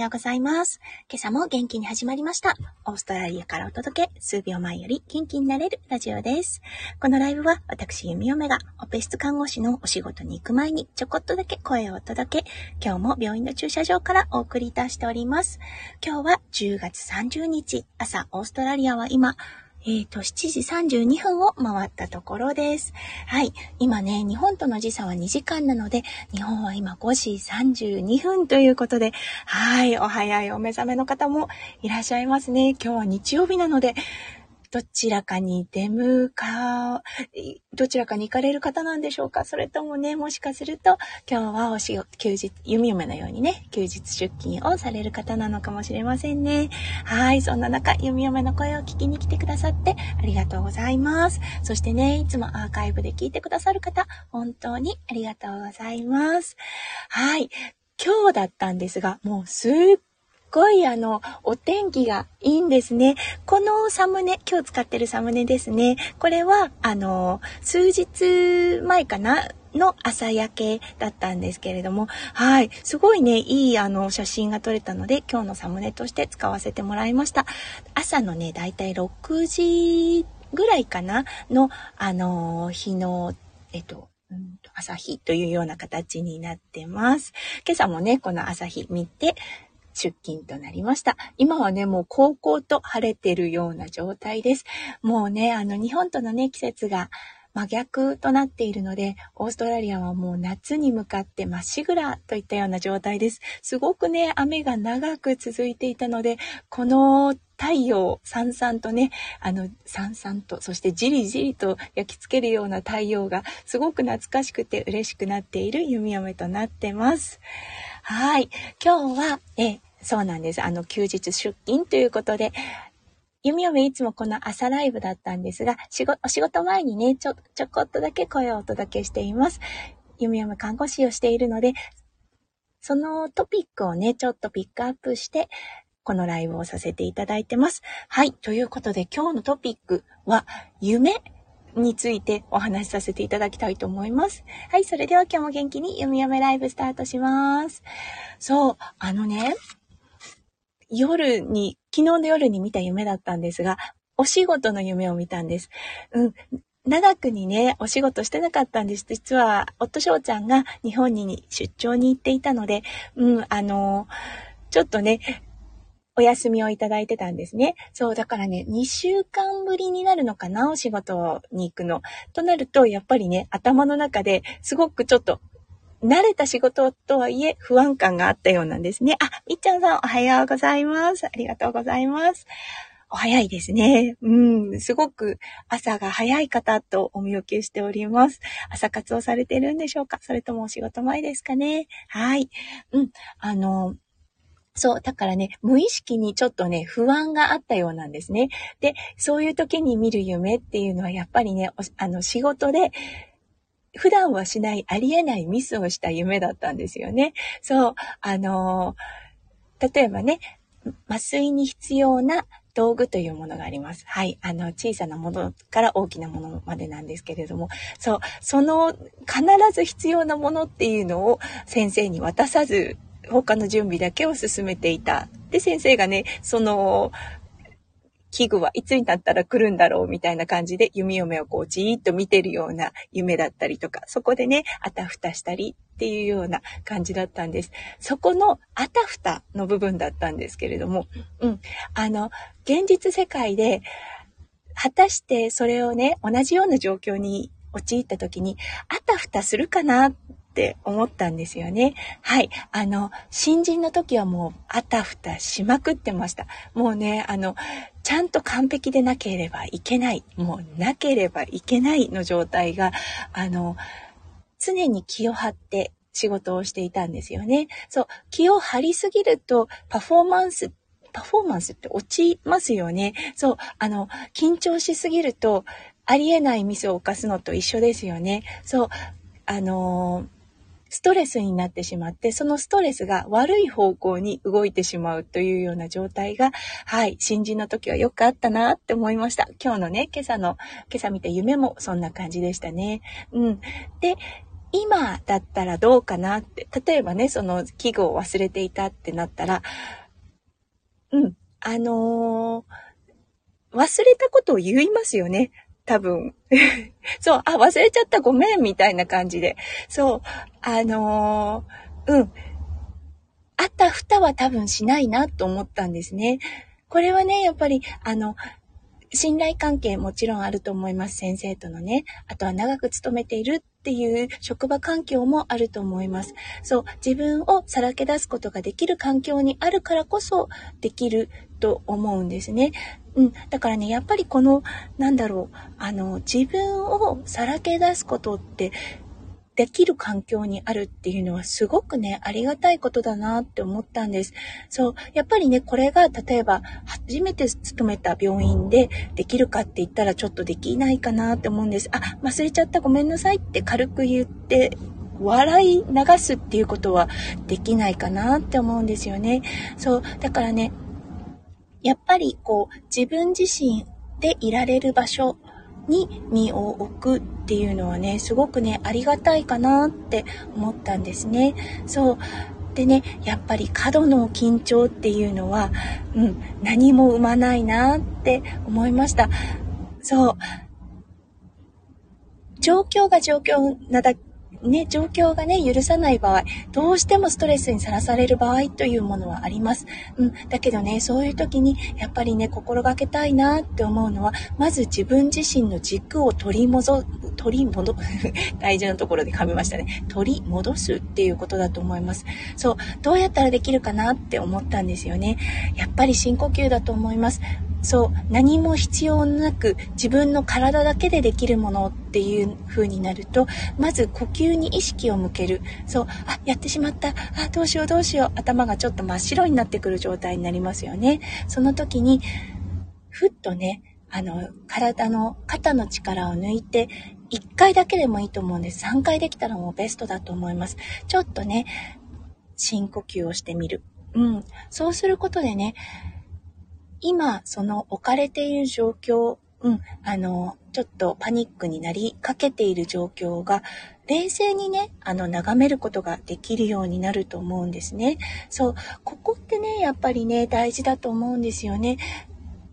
おはようございます。今朝も元気に始まりました。オーストラリアからお届け、数秒前より元気になれるラジオです。このライブは私、弓嫁がオペ室看護師のお仕事に行く前にちょこっとだけ声をお届け、今日も病院の駐車場からお送りいたしております。今日は10月30日朝、オーストラリアは今、えっ、ー、と、7時32分を回ったところです。はい。今ね、日本との時差は2時間なので、日本は今5時32分ということで、はい。お早いお目覚めの方もいらっしゃいますね。今日は日曜日なので、どちらかに出向か、どちらかに行かれる方なんでしょうか？それともね、もしかすると、今日はお仕事、休日、弓嫁のようにね、休日出勤をされる方なのかもしれませんね。はい、そんな中、弓嫁の声を聞きに来てくださってありがとうございます。そしてね、いつもアーカイブで聞いてくださる方、本当にありがとうございます。はい。今日だったんですが、もうすっごいあの、お天気がいいんですね。このサムネ、今日使ってるサムネですね。これは、あの、数日前かな？の朝焼けだったんですけれども、はい。すごいね、いいあの、写真が撮れたので、今日のサムネとして使わせてもらいました。朝のね、だいたい6時ぐらいかな？の、あの、日の、えっと、朝日というような形になってます。今朝もね、この朝日見て、出勤となりました。今はね、もう高校と晴れてるような状態です。もうね、あの日本とのね、季節が真逆となっているので、オーストラリアはもう夏に向かってまっしぐらといったような状態です。すごくね、雨が長く続いていたので、この太陽、さんさんとね、あの、さんさんと、そしてじりじりと焼き付けるような太陽が、すごく懐かしくて嬉しくなっている弓嫁となってます。はい。今日は、え、そうなんです。あの、休日出勤ということで、弓嫁いつもこの朝ライブだったんですが、仕事、お仕事前にね、ちょ、ちょこっとだけ声をお届けしています。弓嫁看護師をしているので、そのトピックをね、ちょっとピックアップして、このライブをさせていただいてます。はい。ということで、今日のトピックは、夢についてお話しさせていただきたいと思います。はい。それでは今日も元気に弓嫁ライブスタートします。そう。あのね、夜に、昨日の夜に見た夢だったんですが、お仕事の夢を見たんです。うん。長くにね、お仕事してなかったんです。実は、夫翔ちゃんが日本に出張に行っていたので、うん、あの、ちょっとね、お休みをいただいてたんですね。そう、だからね、2週間ぶりになるのかな、お仕事に行くの。となると、やっぱりね、頭の中ですごくちょっと慣れた仕事とはいえ不安感があったようなんですね。あ、みっちゃんさんおはようございます。ありがとうございます。お早いですね。うん、すごく朝が早い方とお見受けしております。朝活をされてるんでしょうか？それともお仕事前ですかね？はい。うん、あの、そう、だからね、無意識にちょっとね、不安があったようなんですね。で、そういう時に見る夢っていうのはやっぱりね、あの、仕事で普段はしないありえないミスをした夢だったんですよね。そう、あの例えばね、麻酔に必要な道具というものがあります。はい。あの、小さなものから大きなものまでなんですけれども、そう、その必ず必要なものっていうのを先生に渡さず、他の準備だけを進めていた。で、先生がね、その、器具はいつになったら来るんだろうみたいな感じで弓嫁をこうじーっと見てるような夢だったりとか、そこでね、あたふたしたりっていうような感じだったんです。そこのあたふたの部分だったんですけれども、うん。あの、現実世界で、果たしてそれをね、同じような状況に陥った時に、あたふたするかなっって思ったんですよね。はい。あの、新人の時はもうあたふたしまくってました。もうね、あの、ちゃんと完璧でなければいけない、もうなければいけないの状態が、あの、常に気を張って仕事をしていたんですよね。そう、気を張りすぎるとパフォーマンスパフォーマンスって落ちますよね。そう、あの、緊張しすぎると、ありえないミスを犯すのと一緒ですよね。そう、あのーストレスになってしまって、そのストレスが悪い方向に動いてしまうというような状態が、はい、新人の時はよくあったなって思いました。今日のね、今朝の、今朝見た夢もそんな感じでしたね。うん。で、今だったらどうかなって、例えばね、その記号を忘れていたってなったら、うん、あのー、忘れたことを言いますよね。多分。そう、あ、忘れちゃった、ごめん、みたいな感じで。そう、あのー、うん。あったふたは多分しないなと思ったんですね。これはね、やっぱり、あの、信頼関係もちろんあると思います。先生とのね。あとは長く勤めているっていう職場環境もあると思います。そう、自分をさらけ出すことができる環境にあるからこそできると思うんですね。うん。だからね、やっぱりこの、なんだろう、あの、自分をさらけ出すことってできる環境にあるっていうのはすごくね、ありがたいことだなって思ったんです。そう、やっぱりね、これが例えば初めて勤めた病院でできるかって言ったらちょっとできないかなって思うんです。あ、忘れちゃったごめんなさいって軽く言って笑い流すっていうことはできないかなって思うんですよね。そう、だからね、やっぱりこう自分自身でいられる場所に身を置くっていうのはね、すごくね、ありがたいかなって思ったんですね。そう。でね、やっぱり過度の緊張っていうのは、うん、何も生まないなって思いました。そう。状況が状況なだね、状況がね、許さない場合、どうしてもストレスにさらされる場合というものはあります。うん。だけどね、そういう時に、やっぱりね、心がけたいなって思うのは、まず自分自身の軸を取り戻、取り戻、大事なところで噛みましたね。取り戻すっていうことだと思います。そう。どうやったらできるかなって思ったんですよね。やっぱり深呼吸だと思います。そう、何も必要なく自分の体だけでできるものっていう風になると、まず呼吸に意識を向ける。そう、あ、やってしまった。あ、どうしようどうしよう。頭がちょっと真っ白になってくる状態になりますよね。その時に、ふっとね、あの、体の肩の力を抜いて、1回だけでもいいと思うんです。3回できたらもうベストだと思います。ちょっとね、深呼吸をしてみる。うん。そうすることでね、今、その置かれている状況、うん、あの、ちょっとパニックになりかけている状況が、冷静にね、あの、眺めることができるようになると思うんですね。そう、ここってね、やっぱりね、大事だと思うんですよね。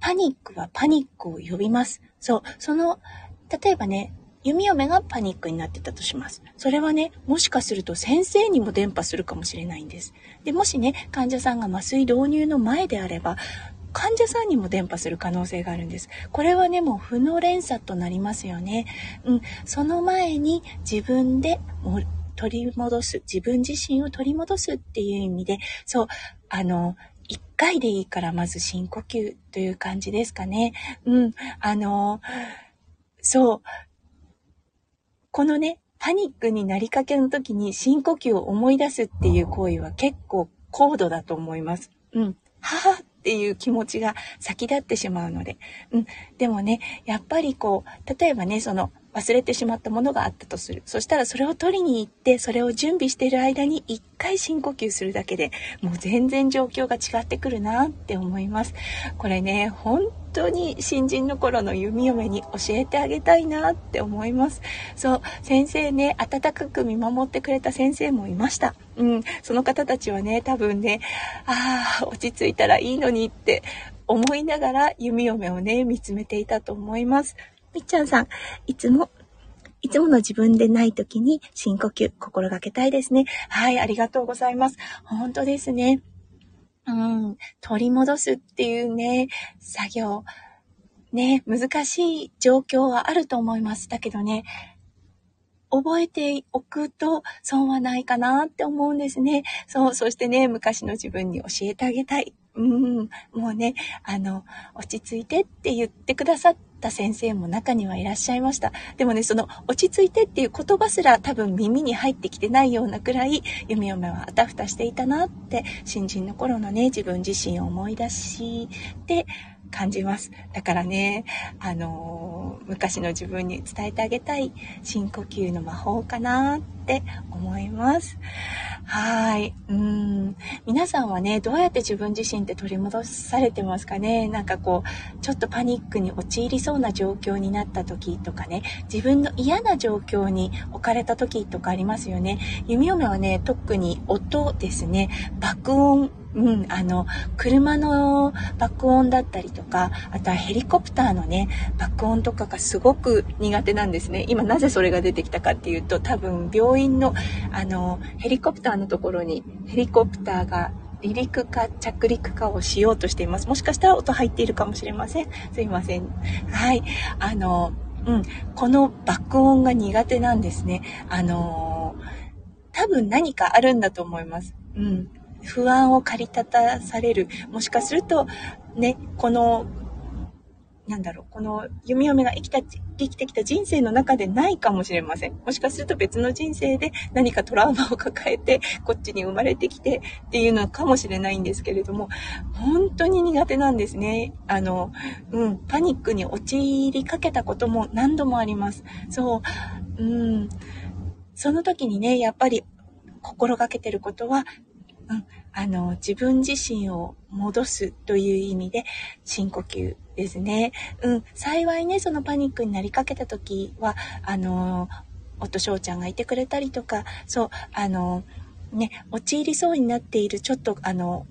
パニックはパニックを呼びます。そう、その、例えばね、弓嫁がパニックになってたとします。それはね、もしかすると先生にも伝播するかもしれないんです。で、もしね、患者さんが麻酔導入の前であれば、患者さんにも伝播する可能性があるんです。これはね、もう負の連鎖となりますよね。うん、その前に自分で取り戻す、自分自身を取り戻すっていう意味で、そう、あの、一回でいいからまず深呼吸という感じですかね。うん、あの、そう、このね、パニックになりかけの時に深呼吸を思い出すっていう行為は結構高度だと思います。うん。はぁっていう気持ちが先立ってしまうので。うん。でもね、やっぱりこう、例えばね、その、忘れてしまったものがあったとする。そしたらそれを取りに行って、それを準備している間に一回深呼吸するだけでもう全然状況が違ってくるなって思います。これね、本当に新人の頃の弓嫁に教えてあげたいなって思います。そう、先生ね、温かく見守ってくれた先生もいました。うん、その方たちはね、多分ね、ああ、落ち着いたらいいのにって思いながら弓嫁をね、見つめていたと思います。みっちゃんさん、いつも、いつもの自分でない時に深呼吸心がけたいですね。はい、ありがとうございます。本当ですね。うん、取り戻すっていうね、作業、ね、難しい状況はあると思います。だけどね、覚えておくと損はないかなって思うんですね。そう、そしてね、昔の自分に教えてあげたい。うん、もうね、あの、落ち着いてって言ってくださった先生も中にはいらっしゃいました。でもね、その落ち着いてっていう言葉すら多分耳に入ってきてないようなくらい、弓嫁はあたふたしていたなって、新人の頃のね、自分自身を思い出して、感じます。だからね、あのー、昔の自分に伝えてあげたい深呼吸の魔法かなって思います。はい。うん。皆さんはね、どうやって自分自身って取り戻されてますかね？なんかこう、ちょっとパニックに陥りそうな状況になった時とかね、自分の嫌な状況に置かれた時とかありますよね。弓嫁はね、特に音ですね、爆音うん、あの、車の爆音だったりとか、あとはヘリコプターのね、爆音とかがすごく苦手なんですね。今なぜそれが出てきたかっていうと、多分病院の、あの、ヘリコプターのところに、ヘリコプターが離陸か着陸かをしようとしています。もしかしたら音入っているかもしれません。すいません。はい。あの、うん、この爆音が苦手なんですね。あの多分何かあるんだと思います。うん。不安を駆り立たされる。もしかすると、ね、この、なんだろう、この弓嫁が生きた、生きてきた人生の中でないかもしれません。もしかすると別の人生で何かトラウマを抱えて、こっちに生まれてきてっていうのかもしれないんですけれども、本当に苦手なんですね。あの、うん、パニックに陥りかけたことも何度もあります。そう、うん、その時にね、やっぱり心がけてることは、うん、あの、自分自身を戻すという意味で深呼吸ですね。うん、幸いね、そのパニックになりかけた時は、あの、夫翔ちゃんがいてくれたりとか、そう、あの、ね、陥りそうになっている、ちょっとあの、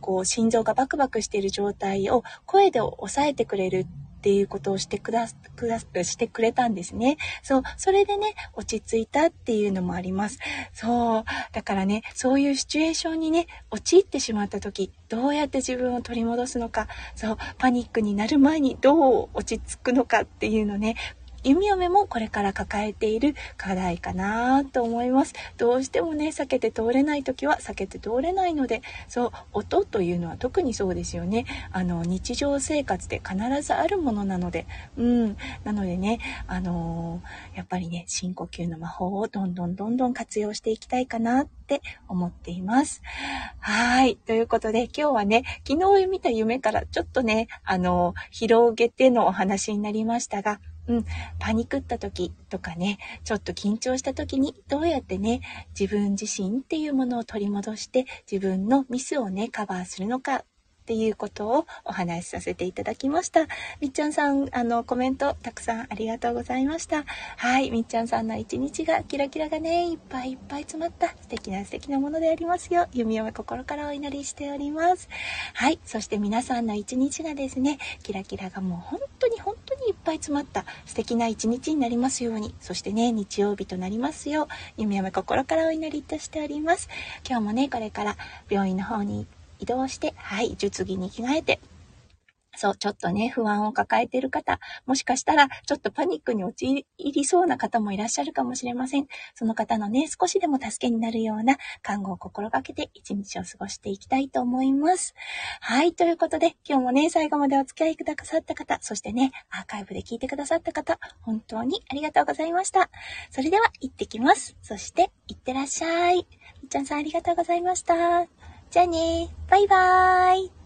こう、心臓がバクバクしている状態を声で抑えてくれるっていうことをしてくだ、くだ、してくれたんですね。そう、それでね、落ち着いたっていうのもあります。そう、だからね、そういうシチュエーションにね、陥ってしまった時、どうやって自分を取り戻すのか、そう、パニックになる前にどう落ち着くのかっていうのね、弓嫁もこれから抱えている課題かなと思います。どうしてもね、避けて通れない時は避けて通れないので、そう、音というのは特にそうですよね。あの、日常生活で必ずあるものなので、うん。なのでね、あのー、やっぱりね、深呼吸の魔法をどんどんどんどん活用していきたいかなって思っています。はい。ということで、今日はね、昨日見た夢からちょっとね、あのー、広げてのお話になりましたが、うん、パニクった時とかね、ちょっと緊張した時にどうやってね、自分自身っていうものを取り戻して自分のミスをね、カバーするのかっていうことをお話しさせていただきました。みっちゃんさん、あの、コメントたくさんありがとうございました。はい、みっちゃんさんの一日がキラキラがね、いっぱいいっぱい詰まった素敵な素敵なものでありますよ。弓嫁心からお祈りしております。はい、そして皆さんの一日がですね、キラキラがもう本当に本当にぱい詰まった素敵な一日になりますように、そしてね、日曜日となりますよう、夢嫁心からお祈りいたしております。今日もね、これから病院の方に移動して、はい、術着に着替えて、そう、ちょっとね、不安を抱えている方、もしかしたら、ちょっとパニックに陥りそうな方もいらっしゃるかもしれません。その方のね、少しでも助けになるような看護を心がけて一日を過ごしていきたいと思います。はい、ということで、今日もね、最後までお付き合いくださった方、そしてね、アーカイブで聞いてくださった方、本当にありがとうございました。それでは、行ってきます。そして、行ってらっしゃい。みっちゃんさんありがとうございました。じゃあねバイバーイ